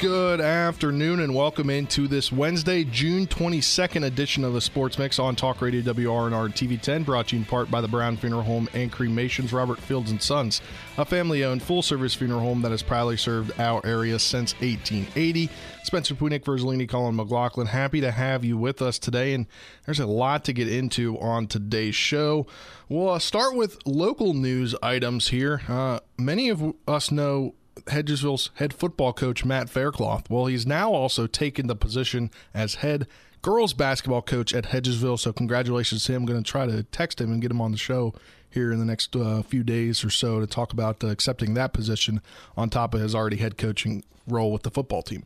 Good afternoon and welcome into this Wednesday, June 22nd edition of the Sports Mix on Talk Radio WRNR TV10, brought to you in part by the Brown Funeral Home and Cremations, Robert Fields and Sons, a family-owned full-service funeral home that has proudly served our area since 1880. Spencer Punick, Verzolini, Colin McLaughlin, happy to have you with us today, and there's a lot to get into on today's show. We'll uh, start with local news items here. Uh, many of us know Hedgesville's head football coach Matt Faircloth. Well, he's now also taken the position as head girls basketball coach at Hedgesville. So congratulations to him. I'm going to try to text him and get him on the show here in the next uh, few days or so to talk about uh, accepting that position on top of his already head coaching role with the football team.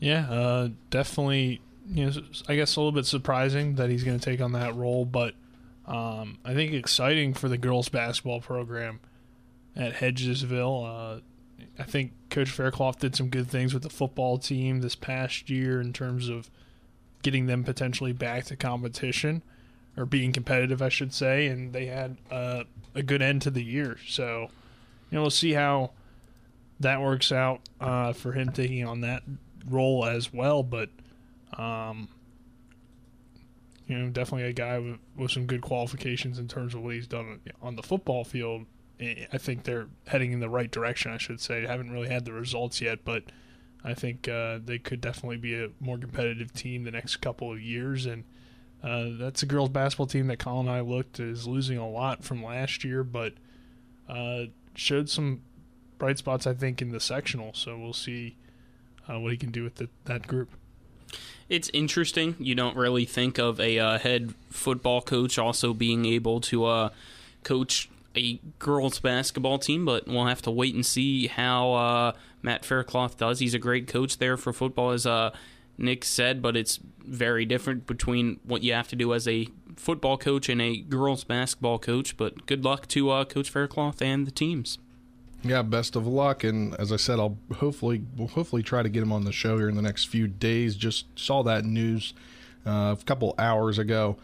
Yeah, uh, definitely. You know, I guess a little bit surprising that he's going to take on that role, but um, I think exciting for the girls basketball program at Hedgesville. Uh, I think Coach Faircloth did some good things with the football team this past year in terms of getting them potentially back to competition or being competitive, I should say. And they had uh, a good end to the year. So, you know, we'll see how that works out uh, for him taking on that role as well. But, um, you know, definitely a guy with, with some good qualifications in terms of what he's done on the football field I think they're heading in the right direction. I should say. haven't really had the results yet, but I think uh, they could definitely be a more competitive team the next couple of years. And uh, that's a girls basketball team that Colin and I looked is losing a lot from last year, but uh, showed some bright spots I think in the sectional. So we'll see uh, what he can do with the, that group. It's interesting. You don't really think of a uh, head football coach also being able to uh, coach a girls basketball team, but we'll have to wait and see how uh, Matt Faircloth does. He's a great coach there for football, as uh, Nick said, but it's very different between what you have to do as a football coach and a girls basketball coach. But good luck to uh, Coach Faircloth and the teams. Yeah, best of luck, and as I said, I'll hopefully we'll hopefully try to get him on the show here in the next few days. Just saw that news uh, a couple hours ago.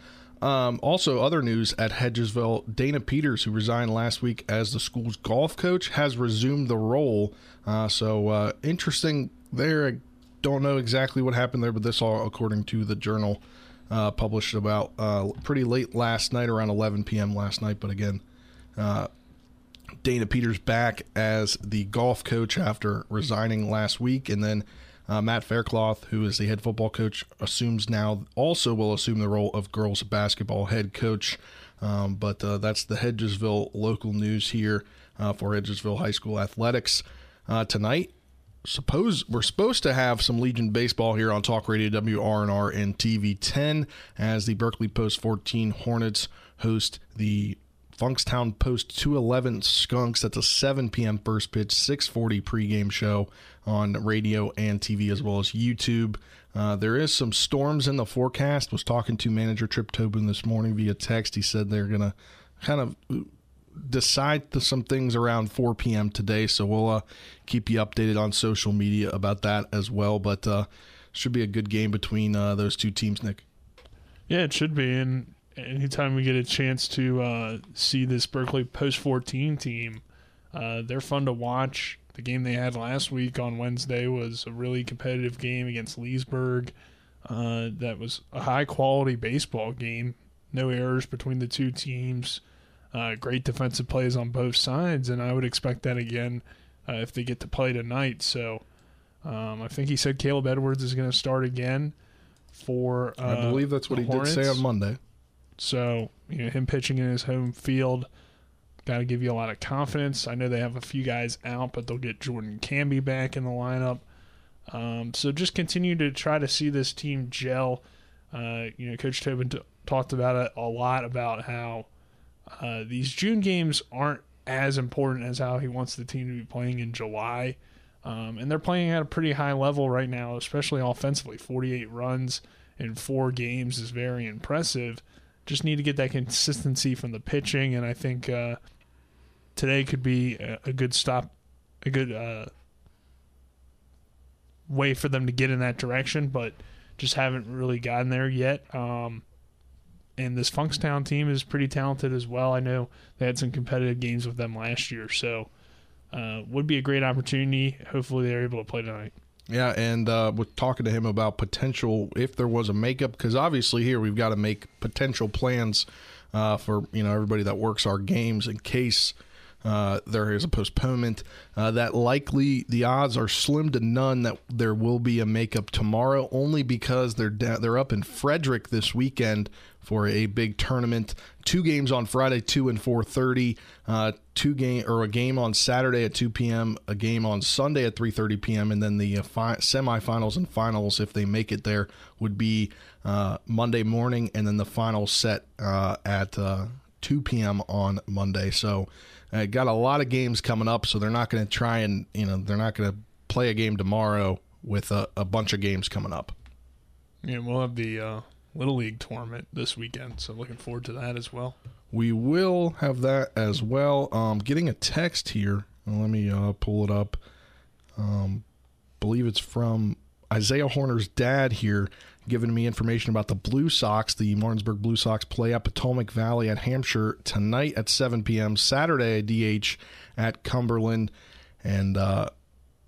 Um, also, other news at Hedgesville Dana Peters, who resigned last week as the school's golf coach, has resumed the role. Uh, so, uh, interesting there. I don't know exactly what happened there, but this all according to the journal uh, published about uh, pretty late last night, around 11 p.m. last night. But again, uh, Dana Peters back as the golf coach after resigning last week. And then uh, Matt Faircloth, who is the head football coach, assumes now also will assume the role of girls basketball head coach. Um, but uh, that's the Hedgesville local news here uh, for Hedgesville High School athletics uh, tonight. Suppose we're supposed to have some Legion baseball here on Talk Radio WRNR and TV 10 as the Berkeley Post 14 Hornets host the Funkstown Post 211 Skunks. That's a 7 p.m. first pitch, 640 pregame show on radio and TV as well as YouTube. Uh, there is some storms in the forecast. Was talking to manager Trip Tobin this morning via text. He said they're going to kind of decide to some things around 4 p.m. today. So we'll uh, keep you updated on social media about that as well. But uh, should be a good game between uh, those two teams, Nick. Yeah, it should be. And anytime we get a chance to uh, see this Berkeley Post 14 team, uh, they're fun to watch. The game they had last week on Wednesday was a really competitive game against Leesburg. Uh, that was a high quality baseball game. No errors between the two teams. Uh, great defensive plays on both sides, and I would expect that again uh, if they get to play tonight. So um, I think he said Caleb Edwards is going to start again for. I believe that's what he Hornets. did say on Monday. So, you know, him pitching in his home field got to give you a lot of confidence. I know they have a few guys out, but they'll get Jordan Canby back in the lineup. Um, so just continue to try to see this team gel. Uh, you know, Coach Tobin t- talked about it a lot about how uh, these June games aren't as important as how he wants the team to be playing in July. Um, and they're playing at a pretty high level right now, especially offensively 48 runs in four games is very impressive. Just need to get that consistency from the pitching, and I think uh, today could be a, a good stop, a good uh, way for them to get in that direction, but just haven't really gotten there yet. Um, and this Funkstown team is pretty talented as well. I know they had some competitive games with them last year, so uh, would be a great opportunity. Hopefully, they're able to play tonight. Yeah, and uh, with talking to him about potential if there was a makeup, because obviously here we've got to make potential plans uh, for you know everybody that works our games in case uh, there is a postponement. Uh, that likely the odds are slim to none that there will be a makeup tomorrow, only because they're da- they're up in Frederick this weekend for a big tournament. Two games on Friday, two and four thirty. Uh, two game or a game on Saturday at two p.m. A game on Sunday at three thirty p.m. And then the uh, fi- semifinals and finals, if they make it there, would be uh, Monday morning, and then the final set uh, at uh, two p.m. on Monday. So, uh, got a lot of games coming up. So they're not going to try and you know they're not going to play a game tomorrow with a, a bunch of games coming up. Yeah, we'll have the uh, Little League tournament this weekend, so looking forward to that as well. We will have that as well. Um, getting a text here. Let me uh, pull it up. Um, believe it's from Isaiah Horner's dad here, giving me information about the Blue Sox. The Martinsburg Blue Sox play at Potomac Valley at Hampshire tonight at 7 p.m. Saturday DH at Cumberland, and uh,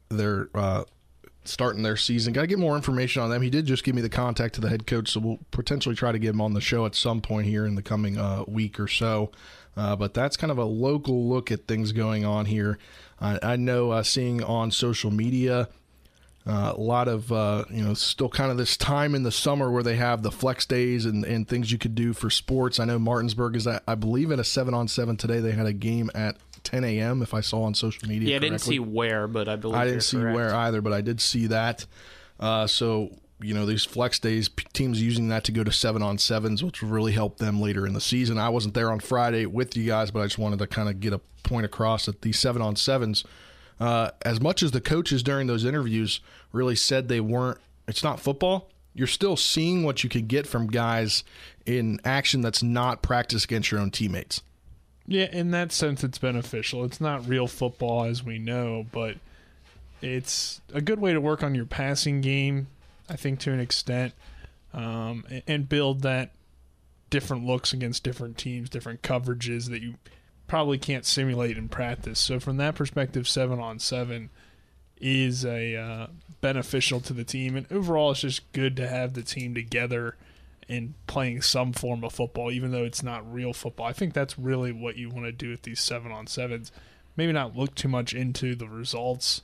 they're uh, starting their season. Got to get more information on them. He did just give me the contact to the head coach, so we'll potentially try to get him on the show at some point here in the coming uh, week or so. Uh, but that's kind of a local look at things going on here. I, I know uh, seeing on social media uh, a lot of uh, you know still kind of this time in the summer where they have the flex days and, and things you could do for sports. I know Martinsburg is at, I believe at a seven on seven today. They had a game at 10 a.m. If I saw on social media. Yeah, I didn't correctly. see where, but I believe I didn't see correct. where either, but I did see that. Uh, so you know these flex days, teams using that to go to seven on sevens, which will really help them later in the season. I wasn't there on Friday with you guys, but I just wanted to kind of get a point across that these seven on sevens, uh, as much as the coaches during those interviews really said they weren't, it's not football. You're still seeing what you could get from guys in action that's not practice against your own teammates. Yeah, in that sense, it's beneficial. It's not real football as we know, but it's a good way to work on your passing game, I think, to an extent, um, and- build that different looks against different teams, different coverages that you probably can't simulate in practice. So, from that perspective, seven on seven is a uh, beneficial to the team, and overall, it's just good to have the team together and playing some form of football, even though it's not real football. I think that's really what you want to do with these seven on sevens. Maybe not look too much into the results,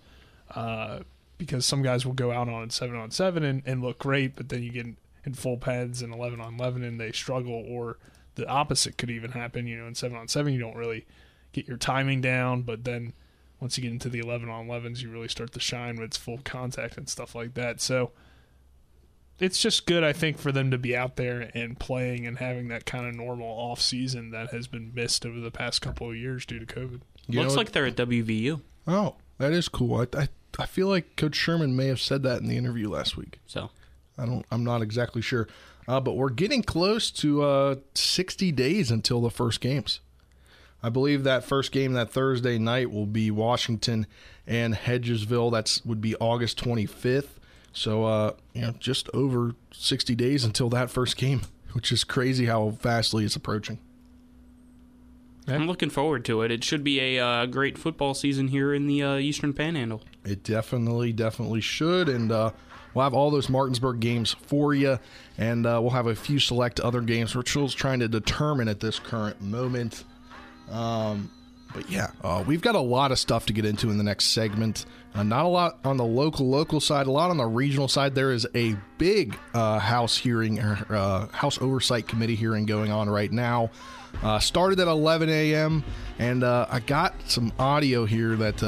uh, because some guys will go out on seven on seven and, and look great, but then you get in, in full pads and eleven on eleven and they struggle, or the opposite could even happen. You know, in seven on seven, you don't really get your timing down, but then once you get into the 11 on 11s, you really start to shine when it's full contact and stuff like that. So it's just good, I think, for them to be out there and playing and having that kind of normal off season that has been missed over the past couple of years due to COVID. You Looks know- like they're at WVU. Oh, that is cool. I, I I feel like Coach Sherman may have said that in the interview last week. So I don't. I'm not exactly sure, uh, but we're getting close to uh, 60 days until the first games. I believe that first game that Thursday night will be Washington and Hedgesville. That's would be August 25th. So uh, you know, just over 60 days until that first game, which is crazy how fastly it's approaching. I'm looking forward to it. It should be a uh, great football season here in the uh, Eastern Panhandle. It definitely, definitely should. And uh, we'll have all those Martinsburg games for you. And uh, we'll have a few select other games, which we're trying to determine at this current moment. Um, but yeah, uh, we've got a lot of stuff to get into in the next segment. Uh, not a lot on the local local side, a lot on the regional side. There is a big uh, House hearing, uh, House Oversight Committee hearing going on right now. Uh, started at 11 a.m. and uh, I got some audio here that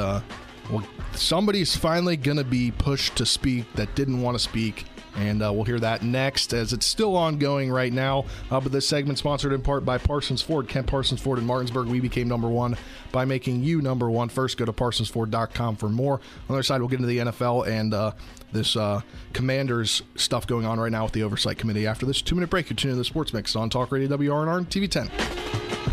well, somebody's finally gonna be pushed to speak that didn't want to speak, And uh, we'll hear that next as it's still ongoing right now. Uh, but this segment sponsored in part by Parsons Ford. Kent Parsons Ford in Martinsburg. We became number one by making you number one. First, go to parsonsford.com for more. On the other side, we'll get into the NFL and uh, this uh, Commanders stuff going on right now with the Oversight Committee. After this two minute break, you tune in to the Sports Mix on Talk Radio WRNR and TV 10.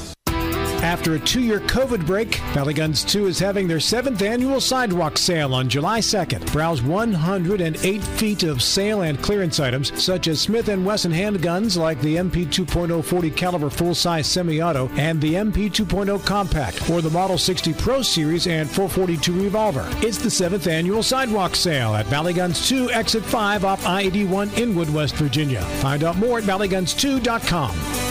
After a two year COVID break, Valley Guns 2 is having their seventh annual sidewalk sale on July 2nd. Browse 108 feet of sale and clearance items, such as Smith & Wesson handguns like the MP 2.0 40 caliber full size semi auto and the MP 2.0 compact, or the Model 60 Pro Series and 442 revolver. It's the seventh annual sidewalk sale at Valley Guns 2, Exit 5 off I 81 Inwood, West Virginia. Find out more at valleyguns2.com.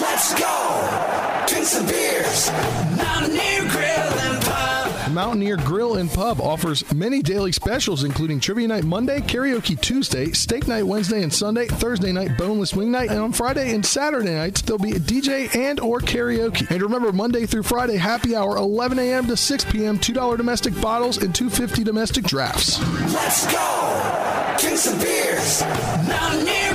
Let's go! Drink some beers! Mountaineer Grill and Pub! Mountaineer Grill and Pub offers many daily specials, including Trivia Night Monday, Karaoke Tuesday, Steak Night Wednesday and Sunday, Thursday night Boneless Wing Night, and on Friday and Saturday nights there'll be a DJ and or karaoke. And remember, Monday through Friday, happy hour, 11 a.m. to 6 p.m., $2 domestic bottles and 250 domestic drafts. Let's go! Drink some beers! Mountaineer Grill and Pub!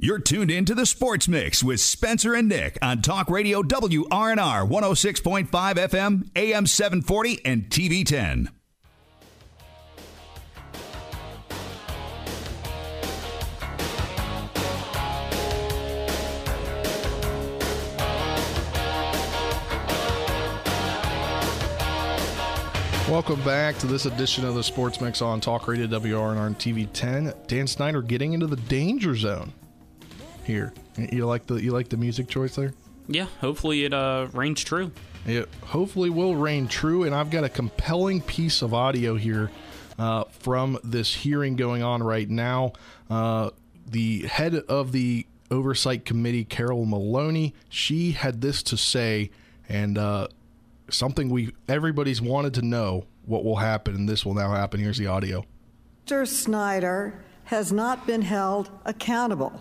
You're tuned in to the Sports Mix with Spencer and Nick on Talk Radio WRNR 106.5 FM, AM 740, and TV 10. Welcome back to this edition of the Sports Mix on Talk Radio WRNR and TV 10. Dan Snyder getting into the danger zone here. You like the you like the music choice there? Yeah, hopefully it uh, rings true. It hopefully will reign true, and I've got a compelling piece of audio here uh, from this hearing going on right now. Uh, the head of the oversight committee, Carol Maloney, she had this to say, and uh, something we everybody's wanted to know what will happen, and this will now happen. Here's the audio. Mr. Snyder has not been held accountable.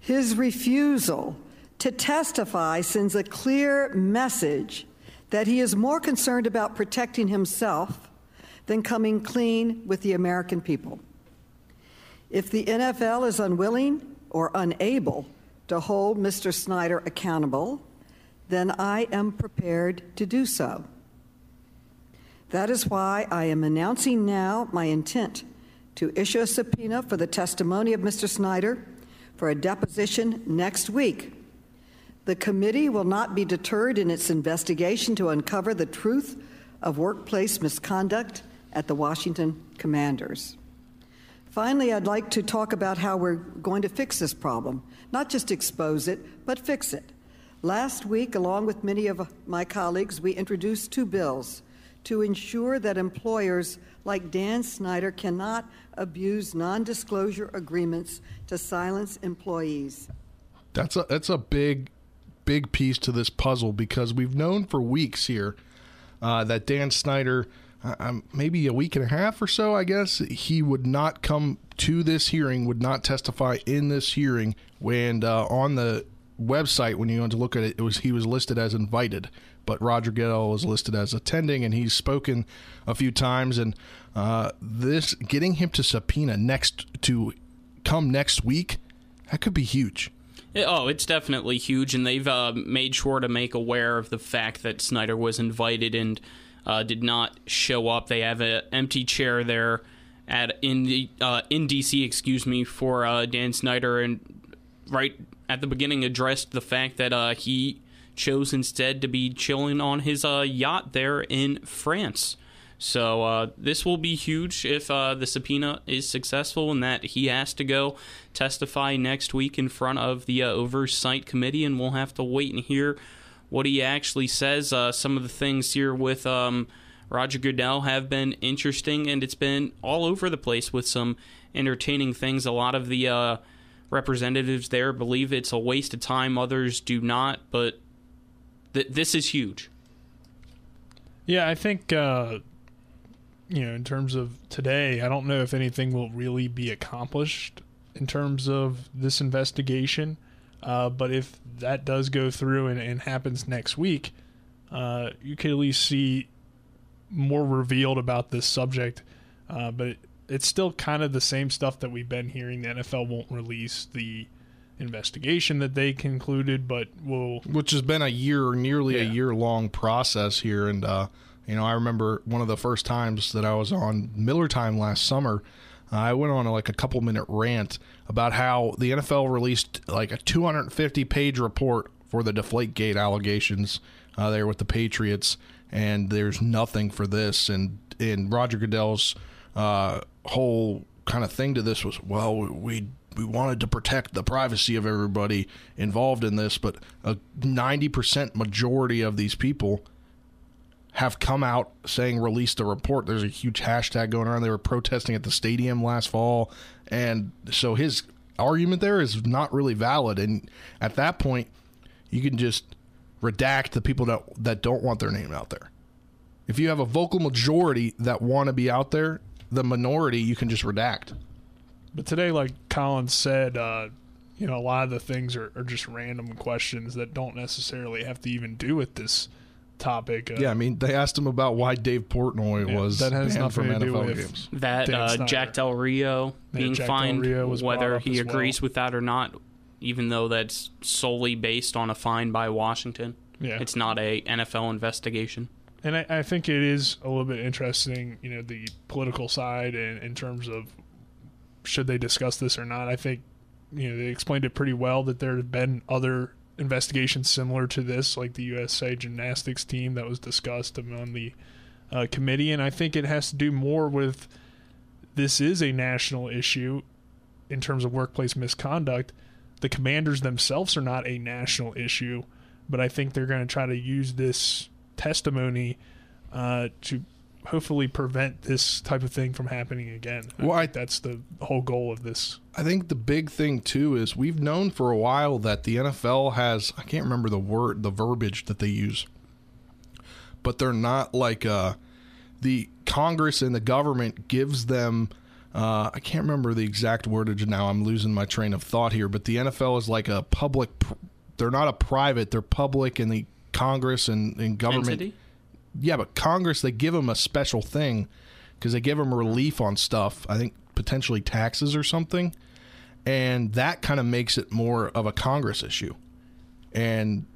His refusal to testify sends a clear message that he is more concerned about protecting himself than coming clean with the American people. If the NFL is unwilling or unable to hold Mr. Snyder accountable, then I am prepared to do so. That is why I am announcing now my intent to issue a subpoena for the testimony of Mr. Snyder for a deposition next week. The committee will not be deterred in its investigation to uncover the truth of workplace misconduct at the Washington Commanders. Finally, I'd like to talk about how we're going to fix this problem, not just expose it, but fix it. Last week, along with many of my colleagues, we introduced two bills to ensure that employers like Dan Snyder cannot abuse non disclosure agreements to silence employees. That's a that's a big big piece to this puzzle because we've known for weeks here uh, that Dan Snyder, uh, um, maybe a week and a half or so, I guess, he would not come to this hearing, would not testify in this hearing. When uh, on the website, when you went to look at it, it was he was listed as invited, but Roger Goodell was listed as attending, and he's spoken a few times. And uh, this getting him to subpoena next to come next week, that could be huge. Oh, it's definitely huge, and they've uh, made sure to make aware of the fact that Snyder was invited and uh, did not show up. They have an empty chair there at in the uh, in DC, excuse me, for uh, Dan Snyder, and right at the beginning addressed the fact that uh, he chose instead to be chilling on his uh, yacht there in France. So uh, this will be huge if uh, the subpoena is successful and that he has to go testify next week in front of the uh, oversight committee, and we'll have to wait and hear what he actually says. Uh, some of the things here with um, Roger Goodell have been interesting, and it's been all over the place with some entertaining things. A lot of the uh, representatives there believe it's a waste of time; others do not. But th- this is huge. Yeah, I think uh, you know, in terms of today, I don't know if anything will really be accomplished in terms of this investigation. Uh, but if that does go through and, and happens next week, uh, you could at least see more revealed about this subject. Uh, but it, it's still kind of the same stuff that we've been hearing. The NFL won't release the investigation that they concluded, but we'll which has been a year, nearly a year long process here. And uh, you know, I remember one of the first times that I was on Miller Time last summer. uh, I went on like a couple minute rant about how the NFL released like a 250 page report for the Deflategate allegations uh, there with the Patriots, and there's nothing for this. And and Roger Goodell's uh, whole kind of thing to this was, well, we we wanted to protect the privacy of everybody involved in this, but a 90% majority of these people have come out saying release the report. There's a huge hashtag going around. They were protesting at the stadium last fall, and so his argument there is not really valid. And at that point, you can just redact the people that that don't want their name out there. If you have a vocal majority that want to be out there, the minority you can just redact. But today, like Colin said, uh, you know, a lot of the things are, are just random questions that don't necessarily have to even do with this topic. Uh, Yeah, I mean, they asked him about why Dave Portnoy Yeah, was that has banned from nothing to do NFL with- games. That uh, Jack Del Rio Yeah, being Jack fined, Rio was whether he as well. agrees with that or not, even though that's solely based on a fine by Washington. Yeah. It's not a NFL investigation. And I, I think it is a little bit interesting, you know, the political side and in terms of should they discuss this or not. I think, you know, they explained it pretty well that there have been other investigations similar to this, like the USA gymnastics team that was discussed among the uh, committee. And I think it has to do more with this is a national issue in terms of workplace misconduct. The commanders themselves are not a national issue, but I think they're going to try to use this testimony uh, to hopefully prevent this type of thing from happening again. I Well, I- think that's the whole goal of this. I think the big thing too is we've known for a while that the NFL has I can't remember the word the verbiage that they use, but they're not like uh, the Congress and the government gives them. Uh, I can't remember the exact wordage now. I'm losing my train of thought here. But the NFL is like a public. pr- They're not a private. They're public, and the Congress and, and government. Entity? Yeah, but Congress they give them a special thing because they give them relief on stuff. I think potentially taxes or something, and that kind of makes it more of a Congress issue. And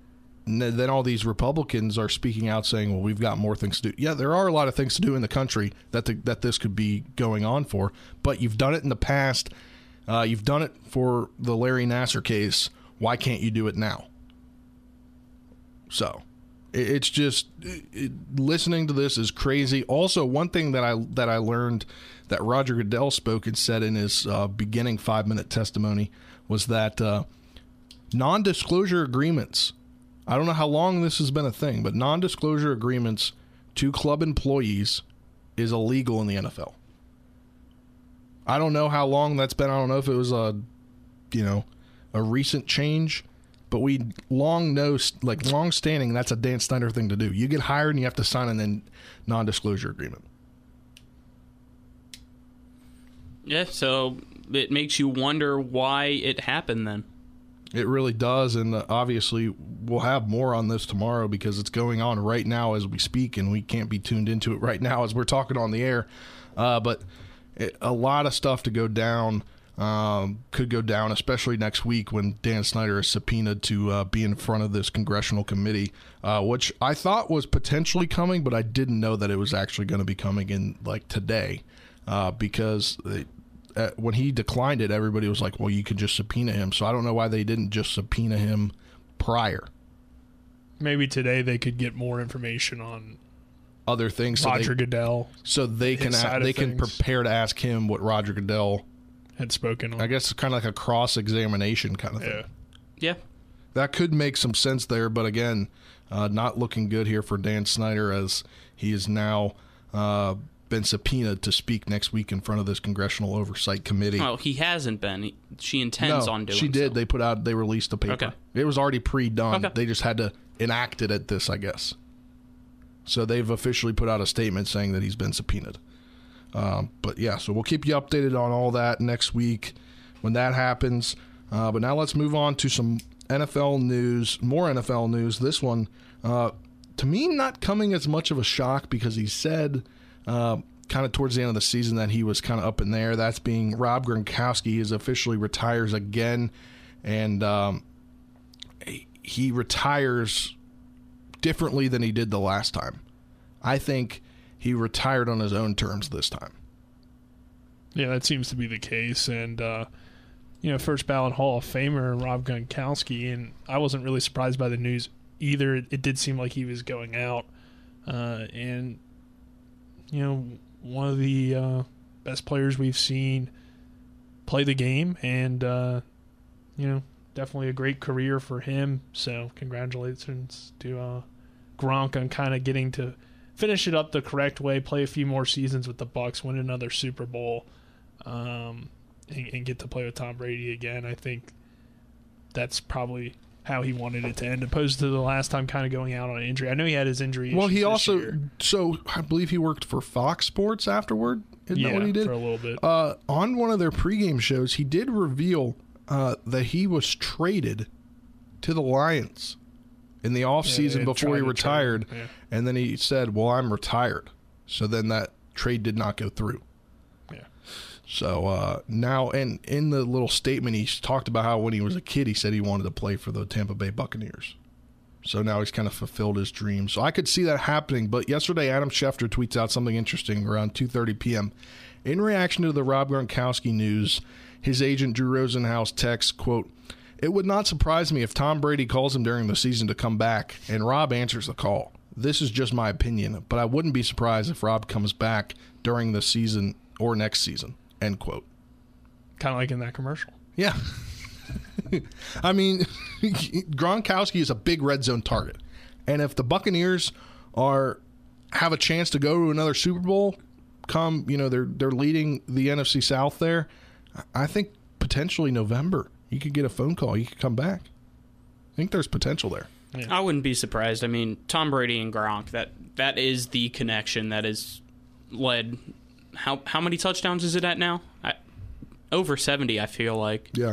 then all these Republicans are speaking out saying, "Well, we've got more things to do." Yeah, there are a lot of things to do in the country that the, that this could be going on for. But you've done it in the past. Uh, you've done it for the Larry Nassar case. Why can't you do it now? So it's just it, listening to this is crazy. Also, one thing that I that I learned that Roger Goodell spoke and said in his uh, beginning five minute testimony was that uh, non disclosure agreements. I don't know how long this has been a thing, but non disclosure agreements to club employees is illegal in the NFL. I don't know how long that's been. I don't know if it was a, you know, a recent change, but we long know, like long standing, that's a Dan Snyder thing to do. You get hired and you have to sign a non- non-disclosure agreement. Yeah, so it makes you wonder why it happened then. It really does, and uh, obviously we'll have more on this tomorrow because it's going on right now as we speak, and we can't be tuned into it right now as we're talking on the air. Uh, but it, a lot of stuff to go down. Um, could go down, especially next week when Dan Snyder is subpoenaed to uh, be in front of this congressional committee, uh, which I thought was potentially coming, but I didn't know that it was actually going to be coming in like today, uh, because they, uh, when he declined it, everybody was like, "Well, you could just subpoena him." So I don't know why they didn't just subpoena him prior. Maybe today they could get more information on Other things, so Roger they, Goodell so they can side a- of they can prepare to ask him what Roger Goodell. Had spoken on. I guess it's kind of like a cross examination kind of thing. Yeah. Yeah. That could make some sense there, but again, uh, not looking good here for Dan Snyder as he is now uh, been subpoenaed to speak next week in front of this congressional oversight committee. Well, he hasn't been. He- She intends no, on doing. she did. so. They put out. They released a paper. Okay. It was already pre-done. Okay. They just had to enact it at this, I guess. So they've officially put out a statement saying that he's been subpoenaed. Um, but yeah, so we'll keep you updated on all that next week when that happens. Uh, but now let's move on to some NFL news, more NFL news. This one, uh, to me, not coming as much of a shock because he said uh, kind of towards the end of the season that he was kind of up in there. That's being Rob Gronkowski is officially retires again, and um, he- he retires differently than he did the last time. I think he retired on his own terms this time. Yeah, that seems to be the case. And, uh, you know, first ballot Hall of Famer Rob Gronkowski, and I wasn't really surprised by the news either. It, it did seem like he was going out. Uh, and, you know, one of the uh, best players we've seen play the game, and, uh, you know, definitely a great career for him. So, congratulations to uh, Gronk on kind of getting to finish it up the correct way, play a few more seasons with the Bucs, win another Super Bowl, um, and, and get to play with Tom Brady again. I think that's probably how he wanted it to end, opposed to the last time kind of going out on an injury. I know he had his injury. Well, he also year. so I believe he worked for Fox Sports afterward. Isn't yeah that what he did? for a little bit. Uh, on one of their pregame shows, he did reveal uh, that he was traded to the Lions in the offseason they before he retired. him, And then he said, Well, I'm retired. So then that trade did not go through. Yeah. So uh, now, and in the little statement, he talked about how when he was a kid, he said he wanted to play for the Tampa Bay Buccaneers. So now he's kind of fulfilled his dream. So I could see that happening. But yesterday, Adam Schefter tweets out something interesting around 2:30 p.m. In reaction to the Rob Gronkowski news, his agent Drew Rosenhaus texts, "quote It would not surprise me if Tom Brady calls him during the season to come back, and Rob answers the call. This is just my opinion, but I wouldn't be surprised if Rob comes back during the season or next season." End quote. kind of like in that commercial. Yeah. I mean, Gronkowski is a big red zone target. And if the Buccaneers are have a chance to go to another Super Bowl, come, you know, they're they're leading the NFC South there, I think potentially November, you could get a phone call, you could come back. I think there's potential there. I wouldn't be surprised. I mean, Tom Brady and Gronk that that is the connection that has led. How how many touchdowns is it at now? I, over seventy, I feel like. Yeah.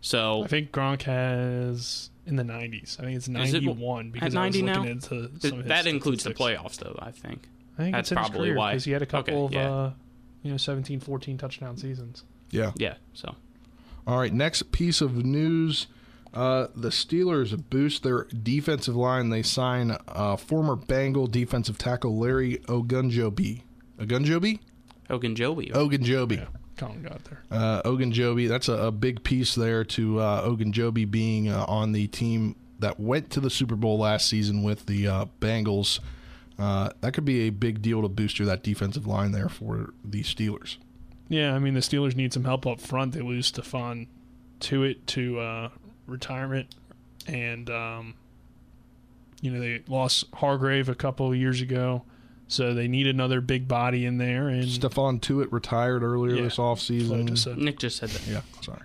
So I think Gronk has in the 90s. I think it's Is it 91 because at I was 90 looking now? into Th- some of his that includes the playoffs, though. I think. I think that's it's in his probably career, why. 'cause he had a couple Okay, of yeah. uh, you know 17, 14 touchdown seasons. Yeah. Yeah. So All right, next piece of news. Uh, the Steelers boost their defensive line. They sign uh, former Bengal defensive tackle Larry Ogunjobi. Ogunjobi? Ogunjobi. Ogunjobi. Colin got there. Uh, Ogunjobi. That's a, a big piece there to uh, Ogunjobi being uh, on the team that went to the Super Bowl last season with the uh, Bengals. Uh, that could be a big deal to booster that defensive line there for the Steelers. Yeah, I mean the Steelers need some help up front. They lose Stephon Tuitt to uh, retirement, and um, you know they lost Hargrave a couple of years ago, so they need another big body in there. And Stephon Tuitt retired earlier Yeah, this that's what I offseason. just said. Nick just said that. Yeah, sorry.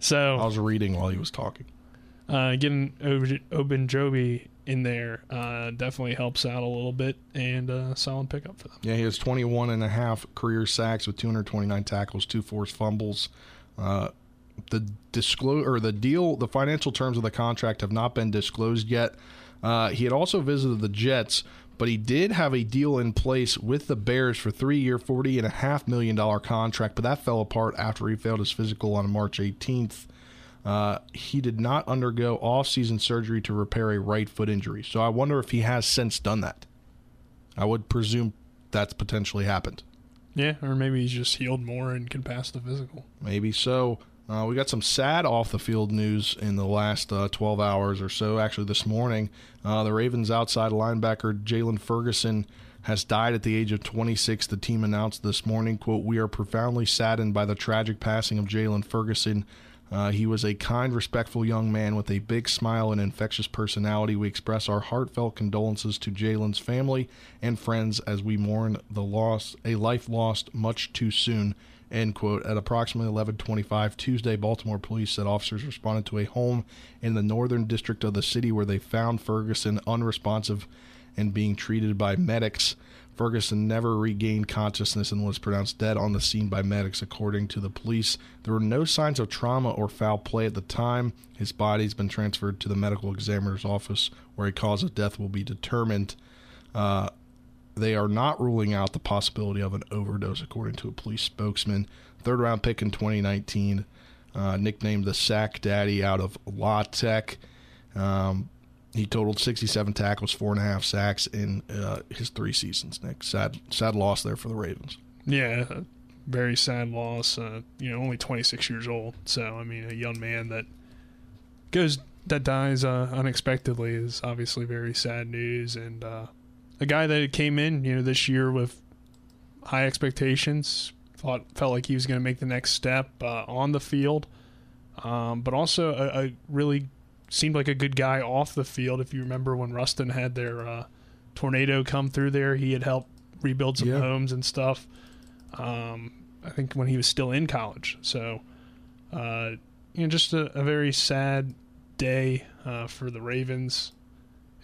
So I was reading while he was talking. uh, getting Ob- Obenjobi in there uh, definitely helps out a little bit, and uh, solid pickup for them. Yeah, he has 21 and a half career sacks with 229 tackles, two forced fumbles. Uh, the disclose or the deal, the financial terms of the contract have not been disclosed yet. Uh, he had also visited the Jets, but he did have a deal in place with the Bears for three-year, forty and a half million dollar contract, but that fell apart after he failed his physical on March 18th. Uh, he did not undergo off-season surgery to repair a right foot injury, so I wonder if he has since done that. I would presume that's potentially happened. Yeah, or maybe he's just healed more and can pass the physical. Maybe so. Uh, we got some sad off the field news in the last uh, 12 hours or so. Actually, this morning, uh, the Ravens outside linebacker Jaylon Ferguson has died at the age of 26. The team announced this morning, "quote We are profoundly saddened by the tragic passing of Jaylon Ferguson." Uh, he was a kind, respectful young man with a big smile and infectious personality. We express our heartfelt condolences to Jaylon's family and friends as we mourn the loss, a life lost much too soon. End quote. At approximately 11:25 Tuesday, Baltimore police said officers responded to a home in the northern district of the city where they found Ferguson unresponsive and being treated by medics. Ferguson never regained consciousness and was pronounced dead on the scene by medics, according to the police. There were no signs of trauma or foul play at the time. His body's been transferred to the medical examiner's office, where a cause of death will be determined. Uh, they are not ruling out the possibility of an overdose, according to a police spokesman. Third round pick in 2019, uh, nicknamed the Sack Daddy out of La Tech. Um, he totaled 67 tackles, four and a half sacks in uh, his three seasons. Nick, sad, sad loss there for the Ravens. Yeah, very sad loss. Uh, you know, only 26 years old. So I mean, a young man that goes that dies uh, unexpectedly is obviously very sad news. And uh, a guy that came in, you know, this year with high expectations, thought felt like he was going to make the next step uh, on the field, um, but also a, a really seemed like a good guy off the field. If you remember when Ruston had their uh, tornado come through there, he had helped rebuild some Yeah. homes and stuff. Um, I think when he was still in college. So, uh, you know, just a, a very sad day uh, for the Ravens,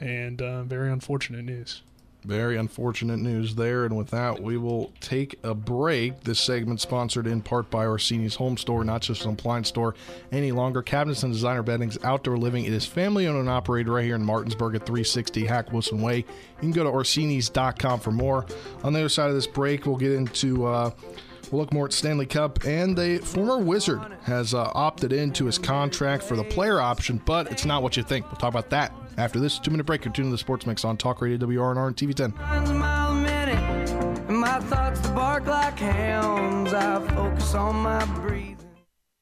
and uh, very unfortunate news. Very unfortunate news there. And with that, we will take a break. This segment sponsored in part by Orsini's Home Store, not just an appliance store any longer. Cabinets and designer beddings, outdoor living. It is family owned and operated right here in Martinsburg at 360 Hack Wilson Way. You can go to Orsini's.com for more. On the other side of this break, we'll get into. Uh, We'll look more at Stanley Cup, and the former Wizard has uh, opted into his contract for the player option, but it's not what you think. We'll talk about that after this two minute break. You're tuning to the Sports Mix on Talk Radio WRNR and TV 10.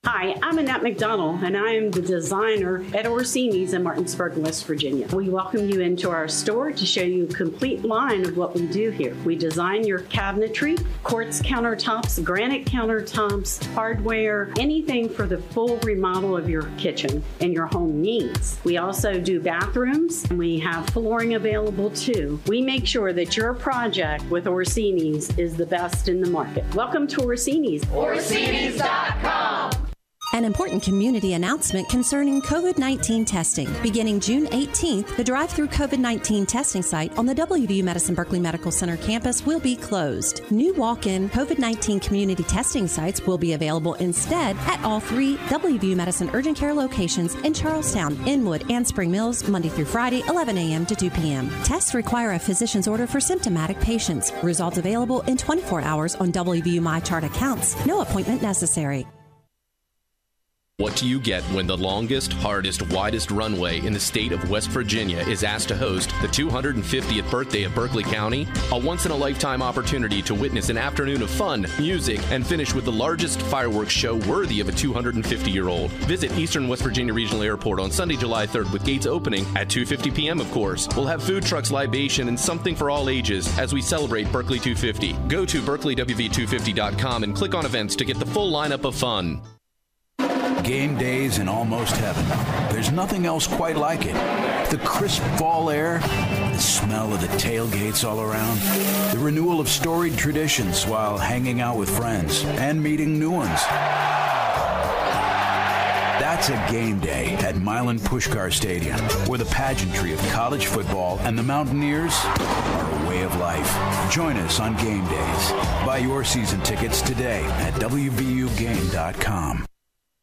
Hi, I'm Annette McDonald, and I am the designer at Orsini's in Martinsburg, West Virginia. We welcome you into our store to show you a complete line of what we do here. We design your cabinetry, quartz countertops, granite countertops, hardware, anything for the full remodel of your kitchen and your home needs. We also do bathrooms, and we have flooring available too. We make sure that your project with Orsini's is the best in the market. Welcome to Orsini's. Orsini's.com. An important community announcement concerning COVID 19 testing. Beginning June 18th, the drive through COVID 19 testing site on the WVU Medicine Berkeley Medical Center campus will be closed. New walk in COVID 19 community testing sites will be available instead at all three WVU Medicine urgent care locations in Charlestown, Inwood, and Spring Mills, Monday through Friday, 11 a.m. to 2 p.m. Tests require a physician's order for symptomatic patients. Results available in 24 hours on WVU MyChart accounts. No appointment necessary. What do you get when the longest, hardest, widest runway in the state of West Virginia is asked to host the 250th birthday of Berkeley County? A once in a lifetime opportunity to witness an afternoon of fun, music, and finish with the largest fireworks show worthy of a 250 year old. Visit Eastern West Virginia Regional Airport on Sunday, July 3rd with gates opening at 2:50 p.m. of course. We'll have food trucks, libation, and something for all ages as we celebrate Berkeley 250. Go to berkeleyw250.com and click on events to get the full lineup of fun. Game days in almost heaven. There's nothing else quite like it. The crisp fall air, the smell of the tailgates all around, the renewal of storied traditions while hanging out with friends and meeting new ones. That's a game day at Milan Puskar Stadium, where the pageantry of college football and the Mountaineers are a way of life. Join us on game days. Buy your season tickets today at WVUGame.com.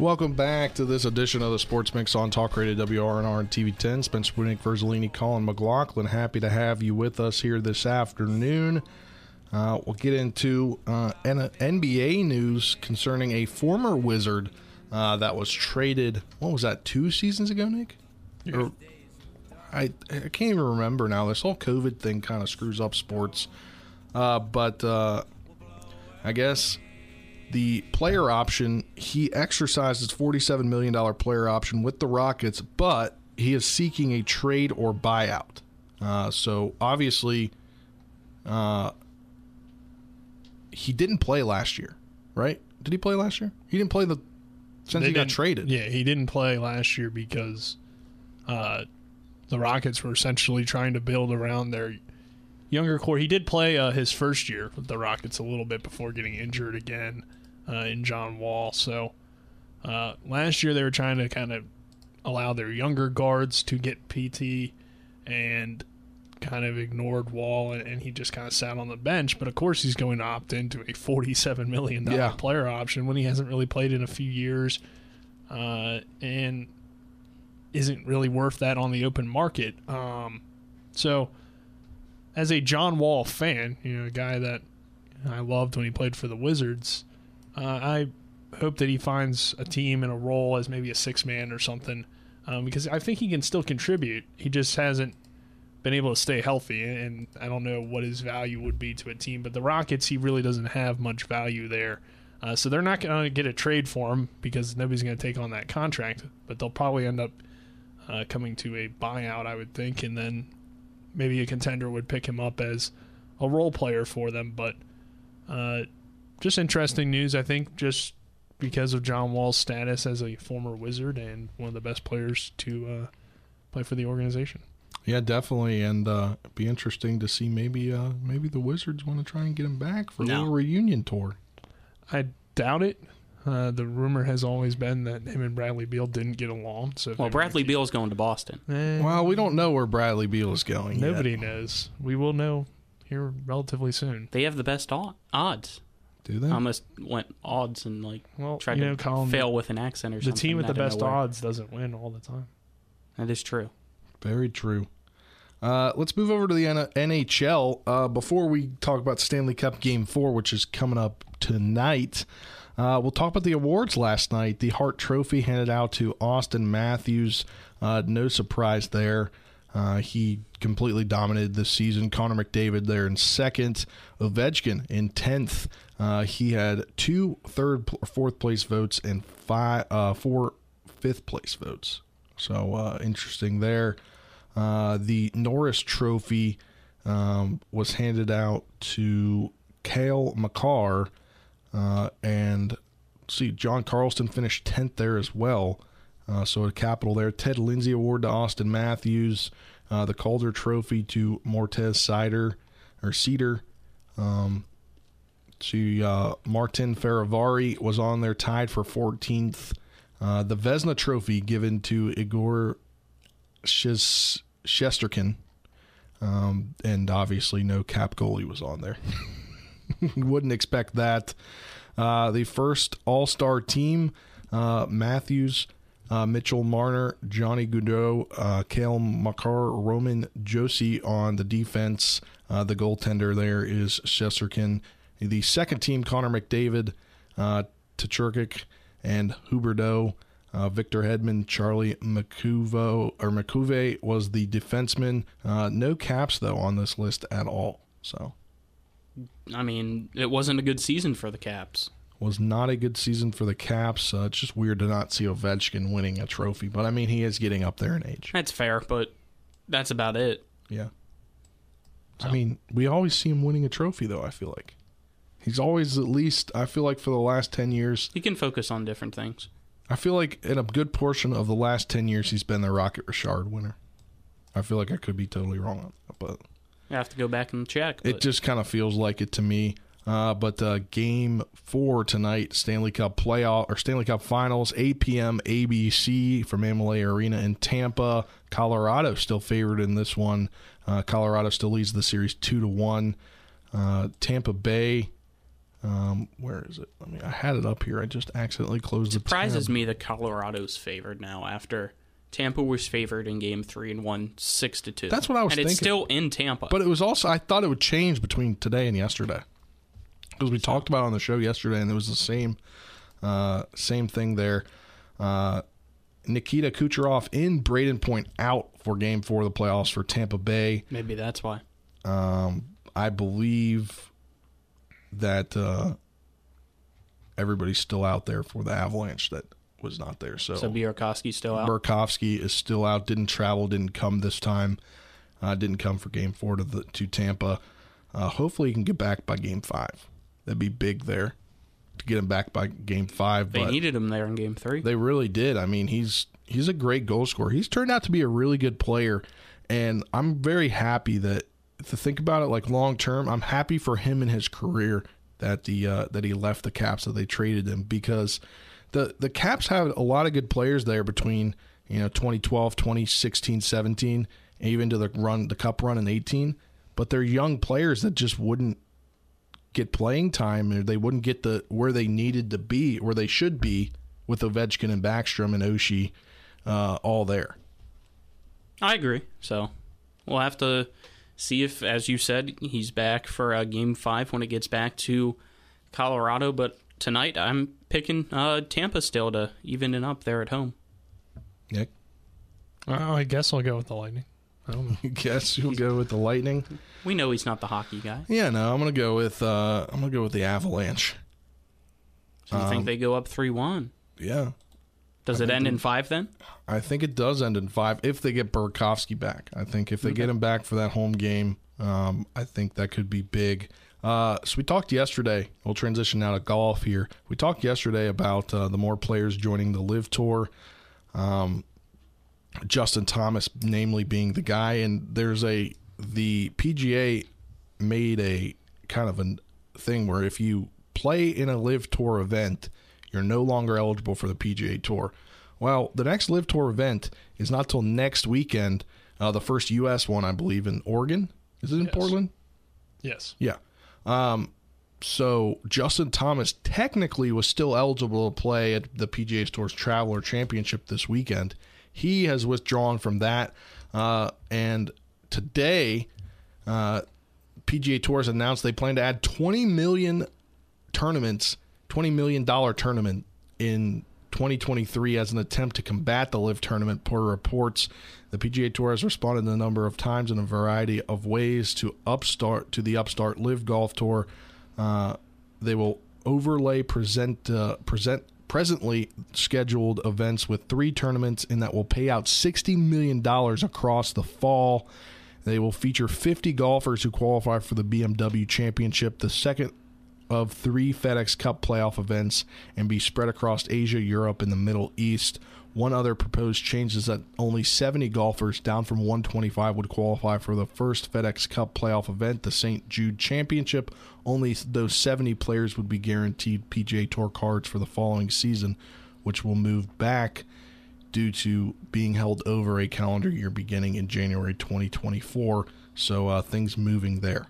Welcome back to this edition of the Sports Mix on Talk Radio WRNR and TV 10. Spencer Winnick, Verzolini, Colin McLaughlin. Happy to have you with us here this afternoon. Uh, we'll get into uh, N- NBA news concerning a former Wizard uh, that was traded. What was that? Two seasons ago, Nick? Or, I I can't even remember now. This whole COVID thing kind of screws up sports. Uh, but uh, I guess the player option, he exercised his $47 million player option with the Rockets, but he is seeking a trade or buyout. Uh, so obviously, uh, he didn't play last year, right? Did he play last year? He didn't play the since They he got traded. Yeah, he didn't play last year because uh, the Rockets were essentially trying to build around their younger core. He did play uh, his first year with the Rockets a little bit before getting injured again uh, in John Wall. So uh, last year they were trying to kind of allow their younger guards to get PT and kind of ignored Wall, and, and he just kind of sat on the bench. But of course, he's going to opt into a $47 million Yeah. player option when he hasn't really played in a few years uh, and isn't really worth that on the open market. Um, so, as a John Wall fan, you know, a guy that I loved when he played for the Wizards, uh, I hope that he finds a team and a role as maybe a six man or something, um, because I think he can still contribute. He just hasn't been able to stay healthy, and I don't know what his value would be to a team. But the Rockets, he really doesn't have much value there. Uh, so they're not going to get a trade for him because nobody's going to take on that contract. But they'll probably end up uh, coming to a buyout, I would think, and then maybe a contender would pick him up as a role player for them. But uh, just interesting news, I think, just because of John Wall's status as a former Wizard and one of the best players to uh, play for the organization. Yeah, definitely, and uh, be interesting to see maybe uh, maybe the Wizards want to try and get him back for a little reunion tour. I doubt it. Uh, the rumor has always been that him and Bradley Beal didn't get along. So Well, Bradley Bradley Beal's going to Boston. Eh, Well, we don't know where Bradley Beal is going. yet. nobody knows. We will know here relatively soon. They have the best odds. Do they? I almost went odds and like Well, tried you to Colin, fail with an accent or The something. The team with the best odds doesn't win all the time. That is true. Very true. Uh, let's move over to the N- NHL. Uh, before we talk about Stanley Cup Game 4, which is coming up tonight, uh, we'll talk about the awards last night. The Hart Trophy handed out to Auston Matthews. Uh, no surprise there. Uh, he completely dominated this season. Connor McDavid there in second. Ovechkin in 10th. Uh, he had two third, pl- fourth place votes and five, uh, four fifth place votes. So uh, interesting there. Uh, the Norris Trophy um, was handed out to Cale Makar, uh, and see, John Carlson finished tenth there as well. Uh, so a capital there. Ted Lindsay Award to Auston Matthews. The Calder Trophy to Moritz Seider or Cedar. Um, to uh, Martin Fehervary was on there, tied for 14th. Uh, the Vezina Trophy given to Igor Shes- Shesterkin. Um, and obviously, no cap goalie was on there. Wouldn't expect that. Uh, the first All Star team uh, Matthews, uh, Mitchell Marner, Johnny Gaudreau, uh, Cale Makar, Roman Josi on the defense. Uh, the goaltender there is Shesterkin. The second team, Connor McDavid, uh, and Huberdeau. Uh, Victor Hedman, Charlie McCuvo or McCuve was the defenseman. Uh, no caps though on this list at all. So I mean, it wasn't a good season for the Caps. was not a good season for the Caps. Uh, it's just weird to not see Ovechkin winning a trophy, but I mean he is getting up there in age. That's fair, but that's about it. Yeah. I mean, we always see him winning a trophy though. I feel like he's always at least. I feel like for the last ten years, He can focus on different things. I feel like in a good portion of the last ten years, he's been the Rocket Richard winner. I feel like I could be totally wrong on that, but I have to go back and check. But it just kind of feels like it to me. Uh, but uh, game four tonight, Stanley Cup playoff or Stanley Cup Finals, 8 p.m. ABC from Amalie Arena in Tampa. Colorado still favored in this one. Uh, Colorado still leads the series two to one. Uh, Tampa Bay. Um, where is it? I mean, I had it up here. I just accidentally closed the. Surprises me that Colorado's favored now after Tampa was favored in Game Three and won six to two. That's what I was and thinking. it's still in Tampa. But it was also I thought it would change between today and yesterday because we talked about it on the show yesterday, and it was the same uh, same thing there. Uh, Nikita Kucherov in Brayden Point out for Game Four of the playoffs for Tampa Bay. Maybe that's why. Um, I believe that uh, everybody's still out there for the Avalanche that was not there. So, So Burakovsky's still out. Burkowski is still out. Didn't travel. Didn't come this time. Uh, didn't come for Game Four to the to Tampa. Uh, hopefully, he can get back by Game Five. That'd be big there to get him back by Game Five. They needed him there in Game Three. they really did. I mean, he's he's a great goal scorer. He's turned out to be a really good player, and I'm very happy that to think about it like long term. I'm happy for him in his career that the uh, that he left the Caps that they traded him because the the Caps have a lot of good players there between you know 2012, 2016, 17, and even to the run the Cup run in 18. But they're young players that just wouldn't get playing time or they wouldn't get the where they needed to be where they should be with Ovechkin and Backstrom and Oshie uh, all there. I agree. So we'll have to see if, as you said, he's back for uh, Game Five when it gets back to Colorado. But tonight, I'm picking uh, Tampa still to even it up there at home. Nick, Oh, I guess I'll go with the Lightning. I don't know. guess you'll go with the Lightning? We know he's not the hockey guy. Yeah, no, I'm gonna go with uh, I'm gonna go with the Avalanche. So you Um, think they go up three one? Yeah, Does I it end in five then? I think it does end in five if they get Burakovsky back. I think if they get him back for that home game, um, I think that could be big. Uh, so we talked yesterday. We'll transition now to golf here. We talked yesterday about uh, the more players joining the LIV Tour. Um, Justin Thomas, namely, being the guy, and there's a the PGA made a kind of a thing where if you play in a LIV Tour event, you're no longer eligible for the PGA Tour. Well, the next LIV Tour event is not till next weekend. Uh, the first U.S. one, I believe, in Oregon. Is it in Portland? Yes. Yeah. Um, so Justin Thomas technically was still eligible to play at the PGA Tour's Traveler Championship this weekend. He has withdrawn from that, uh, and today, uh, PGA Tour has announced they plan to add 20 million tournaments, 20 million dollar tournament in 2023 as an attempt to combat the LIV tournament. Per reports, the PGA Tour has responded a number of times in a variety of ways to upstart to the upstart LIV Golf Tour. Uh, they will overlay present uh, present presently scheduled events with three tournaments, and that will pay out 60 million dollars across the fall. They will feature 50 golfers who qualify for the BMW Championship, the second of three FedEx Cup playoff events, and be spread across Asia, Europe, and the Middle East. One other proposed change is that only 70 golfers, down from 125, would qualify for the first FedEx Cup playoff event, the St. Jude Championship. Only those 70 players would be guaranteed PGA Tour cards for the following season, which will move back due to being held over a calendar year beginning in January 2024. So uh, things moving there.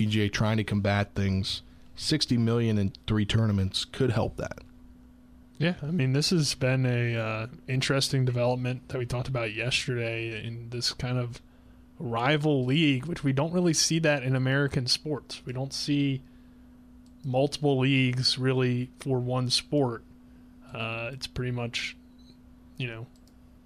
PGA trying to combat things. 60 million in three tournaments could help that. Yeah, I mean, this has been a uh, interesting development that we talked about yesterday in this kind of rival league, which we don't really see that in American sports. We don't see multiple leagues really for one sport. Uh, it's pretty much, you know,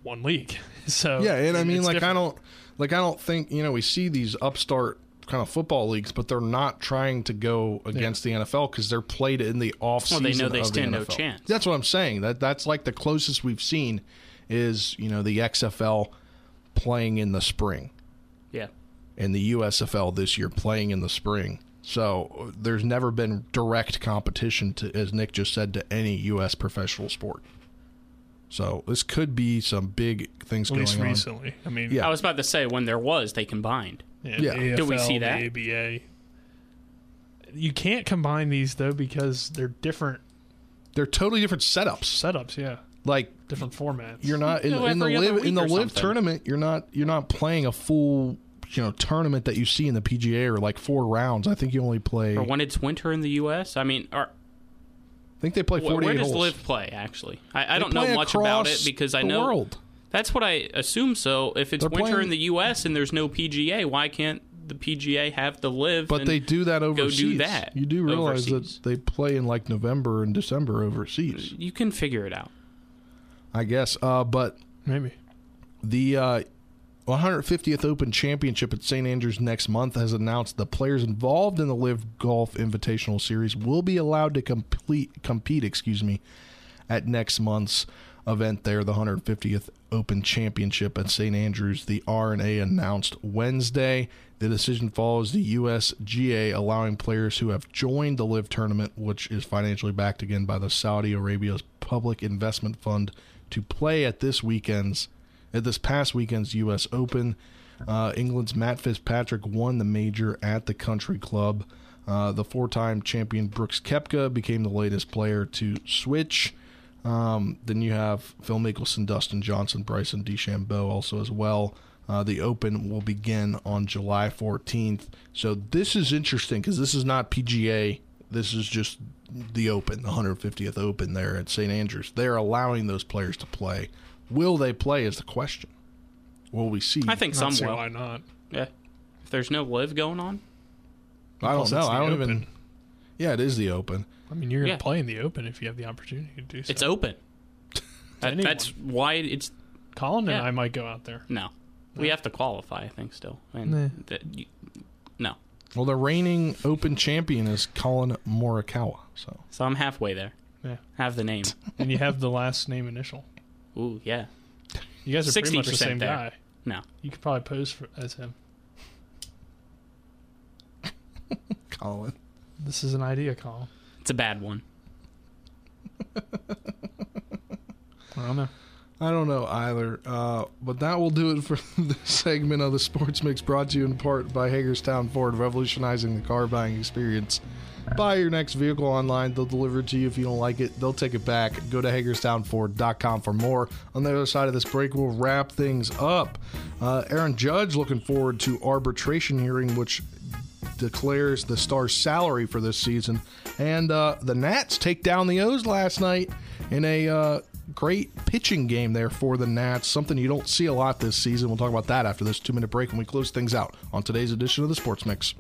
one league. so yeah, and I mean, like I don't, like I don't think you know we see these upstart kind of football leagues, but they're not trying to go against the NFL because they're played in the off Well, season. they know they of stand the no chance. That's what I'm saying. That that's like the closest we've seen is you know the XFL playing in the spring. Yeah. and the USFL this year playing in the spring. So there's never been direct competition to, as Nick just said, to any U.S. professional sport. So this could be some big things At going least on. recently. I mean, Yeah. I was about to say when there was, they combined. Yeah, Yeah. the Do we see that? The ABA. you can't combine these though because they're different They're totally different setups. setups. Yeah, Like different formats. you're not in, No, in the every other live in the or live something. tournament. You're not you're not playing a full you know tournament that you see in the PGA or like four rounds. I think you only play. Or I when it's winter in the U.S. I mean, are, think they play wh- 48 where does holes. LIV play? Actually, I, I don't know play much about across it because I the know world. That's what I assume. So if it's They're winter playing- in the U.S. and there's no PGA, why can't the PGA have the LIV? But and they do that overseas. Go overseas. do that. You do realize overseas. that they play in like November and December overseas. You can figure it out. I guess. Uh, but maybe the uh, 150th Open Championship at St Andrews next month has announced the players involved in the LIV Golf Invitational Series will be allowed to complete compete. Excuse me, at next month's event there, the 150th Open Championship at St Andrews. The R&A announced Wednesday. The decision follows the USGA allowing players who have joined the LIV tournament, which is financially backed again by the Saudi Arabia's Public Investment Fund, to play at this weekend's at this past weekend's U.S. Open. Uh, England's Matt Fitzpatrick won the major at the Country Club. Uh, the four-time champion Brooks Koepka became the latest player to switch. Um, then you have Phil Mickelson, Dustin Johnson, Bryson DeChambeau also as well. Uh, the Open will begin on July 14th. So this is interesting because this is not PGA. This is just the Open, the 150th Open there at St. Andrews. They're allowing those players to play. Will they play is the question. Will we see? I think Not some will. why not. Yeah. If there's no LIV going on, I don't know. I don't Open. even. Yeah, it is the Open. I mean, you're gonna Yeah. play in the Open if you have the opportunity to do so. it's open. That, that's why it's Colin and I might go out there. no. We have to qualify, I think, still. And Nah. that you, no. Well, the reigning Open champion is Collin Morikawa. So So I'm halfway there. Yeah, Have the name. and you have the last name initial. Ooh, yeah. You guys are pretty much the same there. guy. No. You could probably pose for, as him. Colin. This is an idea, Colin. It's a bad one. I don't know. I don't know either. Uh, but that will do it for this segment of the Sports Mix brought to you in part by Hagerstown Ford, revolutionizing the car buying experience. Buy your next vehicle online. They'll deliver it to you. If you don't like it, they'll take it back. Go to HagerstownFord.com for more. On the other side of this break, we'll wrap things up. Uh, Aaron Judge looking forward to arbitration hearing, which declares the star's salary for this season. And uh, the Nats take down the O's last night in a uh, great pitching game there for the Nats. Something you don't see a lot this season. We'll talk about that after this two minute break when we close things out on today's edition of the Sports Mix.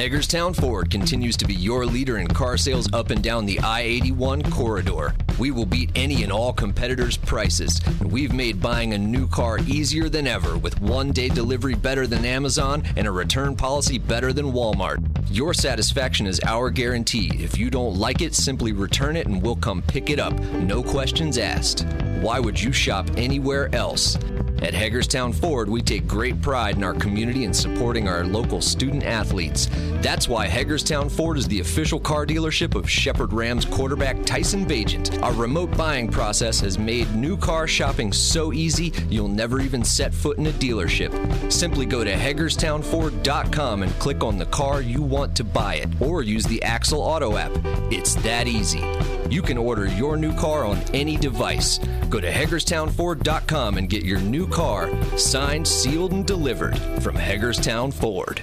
Hagerstown Ford continues to be your leader in car sales up and down the I 81 corridor. We will beat any and all competitors' prices. And we've made buying a new car easier than ever with one day delivery better than Amazon and a return policy better than Walmart. Your satisfaction is our guarantee. If you don't like it, simply return it and we'll come pick it up. No questions asked. Why would you shop anywhere else? At Hagerstown Ford, we take great pride in our community and supporting our local student athletes. That's why Hagerstown Ford is the official car dealership of Shepherd Rams quarterback Tyson Bagent. Our remote buying process has made new car shopping so easy you'll never even set foot in a dealership. Simply go to HagerstownFord.com and click on the car you want to buy it, or use the Axle Auto app. It's that easy. You can order your new car on any device. Go to HagerstownFord.com and get your new car signed, sealed, and delivered from Hagerstown Ford.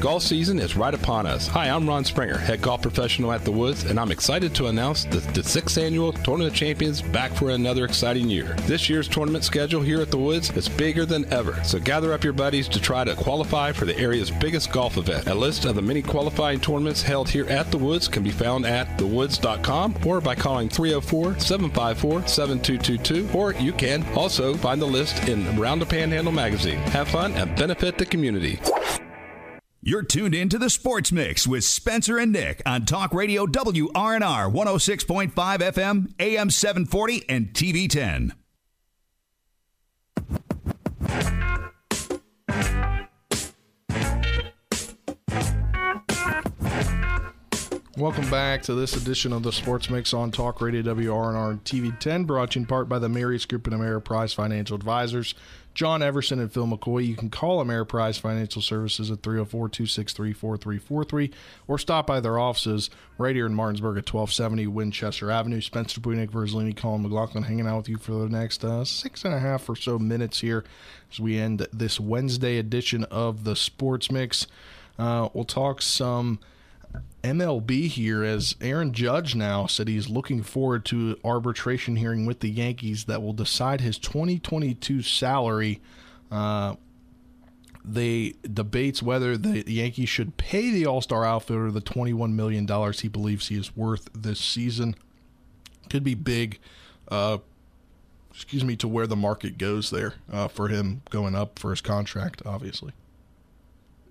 Golf season is right upon us. Hi, I'm Ron Springer, head golf professional at The Woods, and I'm excited to announce the, the sixth annual Tournament of Champions back for another exciting year. This year's tournament schedule here at The Woods is bigger than ever, so gather up your buddies to try to qualify for the area's biggest golf event. A list of the many qualifying tournaments held here at The Woods can be found at thewoods.com or by calling 304 754 7222, or you can also find the list in Round the Panhandle magazine. Have fun and benefit the community. You're tuned in to the Sports Mix with Spencer and Nick on Talk Radio WRNR 106.5 FM, AM 740, and TV 10. Welcome back to this edition of the Sports Mix on Talk Radio WRNR and TV 10, brought to you in part by the Marius Group and Ameriprise Financial Advisors. John Everson and Phil McCoy. You can call Ameriprise Financial Services at 304 263 4343 or stop by their offices right here in Martinsburg at 1270 Winchester Avenue. Spencer Buinick, Verzolini, Colin McLaughlin hanging out with you for the next uh, six and a half or so minutes here as we end this Wednesday edition of the Sports Mix. Uh, we'll talk some. MLB here as Aaron Judge now said he's looking forward to arbitration hearing with the Yankees that will decide his 2022 salary. Uh, they debates whether the Yankees should pay the All-Star outfielder the 21 million dollars he believes he is worth this season. Could be big. Uh, excuse me to where the market goes there uh, for him going up for his contract, obviously.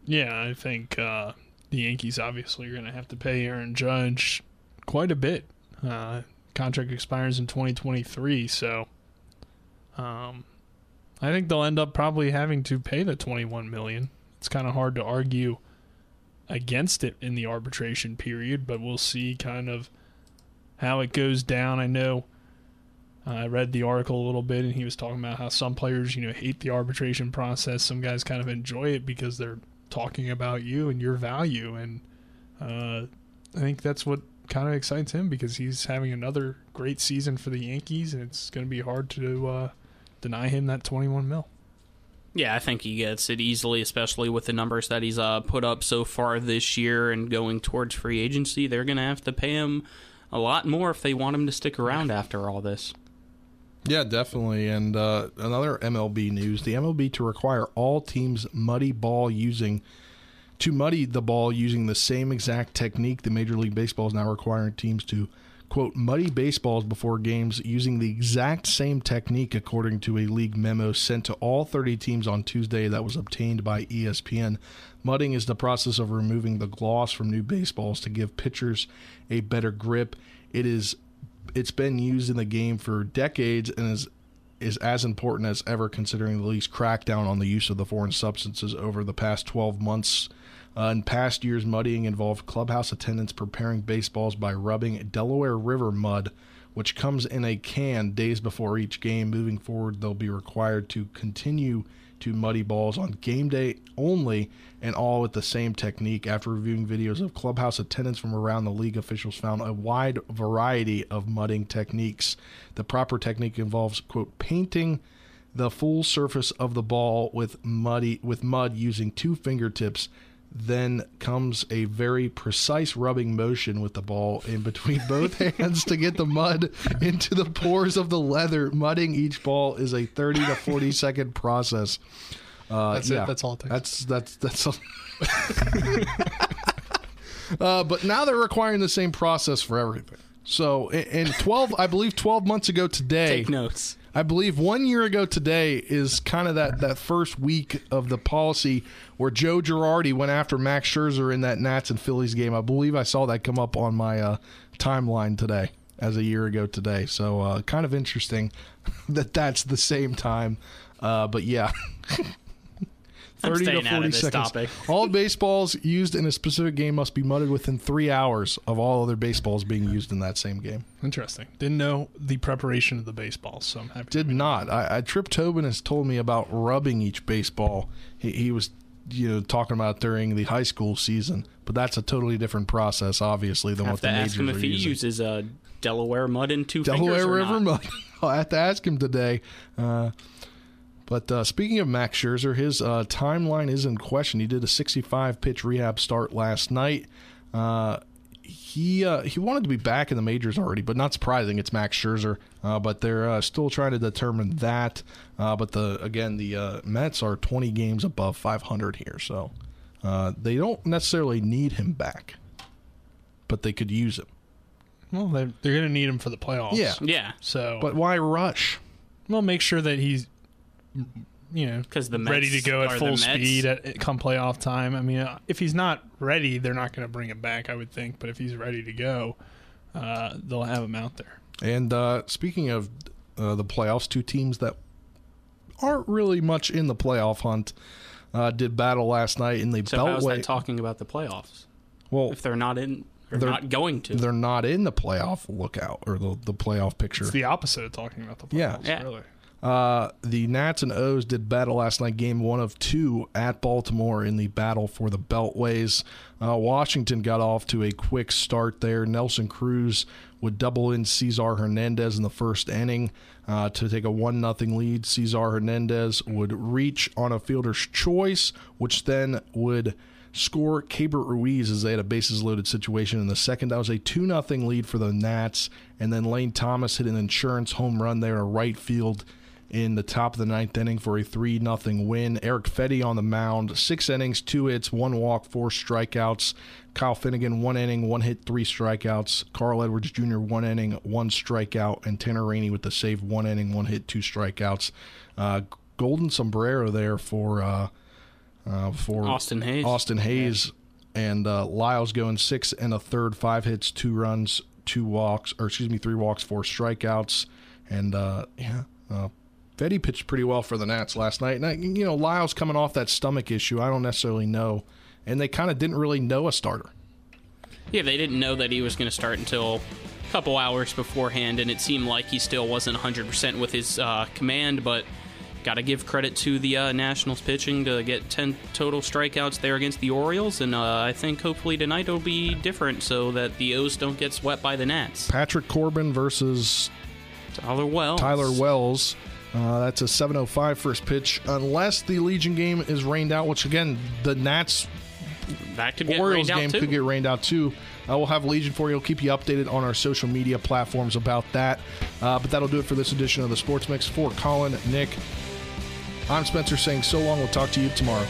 Yeah, I think uh, the Yankees obviously are going to have to pay Aaron Judge quite a bit. Uh, contract expires in 2023, so um, I think they'll end up probably having to pay the 21 million. It's kind of hard to argue against it in the arbitration period, but we'll see kind of how it goes down. I know uh, I read the article a little bit, and he was talking about how some players, you know, hate the arbitration process. Some guys kind of enjoy it because they're talking about you and your value. And uh, I think that's what kind of excites him because he's having another great season for the Yankees, and it's going to be hard to uh, deny him that 21 mil. Yeah, I think he gets it easily, especially with the numbers that he's uh, put up so far this year and going towards free agency. They're going to have to pay him a lot more if they want him to stick around after all this. Yeah, definitely. And uh, another MLB news: the MLB to require all teams muddy ball using to muddy the ball using the same exact technique. The Major League Baseball is now requiring teams to quote muddy baseballs before games using the exact same technique, according to a league memo sent to all 30 teams on Tuesday that was obtained by ESPN. Mudding is the process of removing the gloss from new baseballs to give pitchers a better grip. It is it's been used in the game for decades and is is as important as ever considering the league's crackdown on the use of the foreign substances over the past 12 months. Uh, in past years, muddying involved clubhouse attendants preparing baseballs by rubbing Delaware River mud, which comes in a can days before each game. Moving forward, they'll be required to continue to muddy balls on game day only and all with the same technique. After reviewing videos of clubhouse attendants from around the league, officials found a wide variety of mudding techniques. The proper technique involves, quote, painting the full surface of the ball with muddy with mud using two fingertips then comes a very precise rubbing motion with the ball in between both hands to get the mud into the pores of the leather. Mudding each ball is a 30 to 40 second process. Uh, That's yeah, it. That's all it takes. That's that's that's. uh, but now they're requiring the same process for everything. So in 12, I believe 12 months ago today. Take notes. I believe one year ago today is kind of that, that first week of the policy where Joe Girardi went after Max Scherzer in that Nats and Phillies game. I believe I saw that come up on my uh, timeline today as a year ago today. So uh, kind of interesting that that's the same time. Uh, but yeah. I'm 30 to staying out 40 of this seconds. topic. All baseballs used in a specific game must be mudded within three hours of all other baseballs being used in that same game. Interesting. Didn't know the preparation of the baseballs, so I'm happy. Did not. I, I Trip Tobin has told me about rubbing each baseball. He, he was, you know, talking about during the high school season, but that's a totally different process, obviously, than have what to the ask him if he using. uses uh, Delaware mud in two Delaware River not. mud. I'll have to ask him today. Uh, But uh, speaking of Max Scherzer, his uh, timeline is in question. He did a 65 pitch rehab start last night. Uh, he uh, he wanted to be back in the majors already, but not surprising. It's Max Scherzer, uh, but they're uh, still trying to determine that. Uh, but the again, the uh, Mets are 20 games above 500 here, so uh, they don't necessarily need him back, but they could use him. Well, they're, they're going to need him for the playoffs. Yeah. Yeah. So, But why rush? well, make sure that he's, you know, because the ready to go at full speed at, at come playoff time. I mean, uh, if he's not ready, they're not going to bring him back. I would think. But if he's ready to go, uh, they'll have him out there. And uh, speaking of uh, the playoffs, two teams that aren't really much in the playoff hunt uh, did battle last night in the So how's Beltway. that talking about the playoffs? well, If they're not in, or They're- not going to. they're not in the playoff lookout or the, the playoff picture. It's the opposite of talking about the Yeah. playoffs. Yeah. Really. Uh, the Nats and O's did battle last night, game one of two at Baltimore in the battle for the Beltways. Uh, Washington got off to a quick start there. Nelson Cruz would double in Cesar Hernandez in the first inning uh, to take a 1 0 lead. Cesar Hernandez would reach on a fielder's choice, which then would score Keibert Ruiz as they had a bases loaded situation in the second. That was a 2 0 lead for the Nats. And then Lane Thomas hit an insurance home run there to right field in the top of the ninth inning for a 3 0 win. Erick Fedde on the mound, six innings, two hits, one walk, four strikeouts. Kyle Finnegan, one inning, one hit, three strikeouts. Carl Edwards Jr., one inning, one strikeout. And Tanner Rainey with the save, one inning, one hit, two strikeouts. Uh, golden sombrero there for. Uh, uh, for Austin Hays. Austin Hays and uh, Lyles going six and a third, five hits, two runs, two walks, or excuse me, three walks, four strikeouts, and uh, yeah, uh, Fedde pitched pretty well for the Nats last night. And I, you know, Lyles coming off that stomach issue, I don't necessarily know, and they kind of didn't really know a starter. Yeah, they didn't know that he was going to start until a couple hours beforehand, and it seemed like he still wasn't 100% with his uh, command, but got to give credit to the uh, Nationals pitching to get 10 total strikeouts there against the Orioles, and uh, I think hopefully tonight it'll be different so that the O's don't get swept by the Nats. Patrick Corbin versus Tyler Wells. Tyler Wells. Uh, that's a 7:05 first pitch, unless the Legion game is rained out. Which again, the Nats That could get Orioles game could get rained out too. Uh, we'll have Legion for you. We'll keep you updated on our social media platforms about that. Uh, but that'll do it for this edition of the Sports Mix. For Colin, Nick, I'm Spencer saying so long. We'll talk to you tomorrow.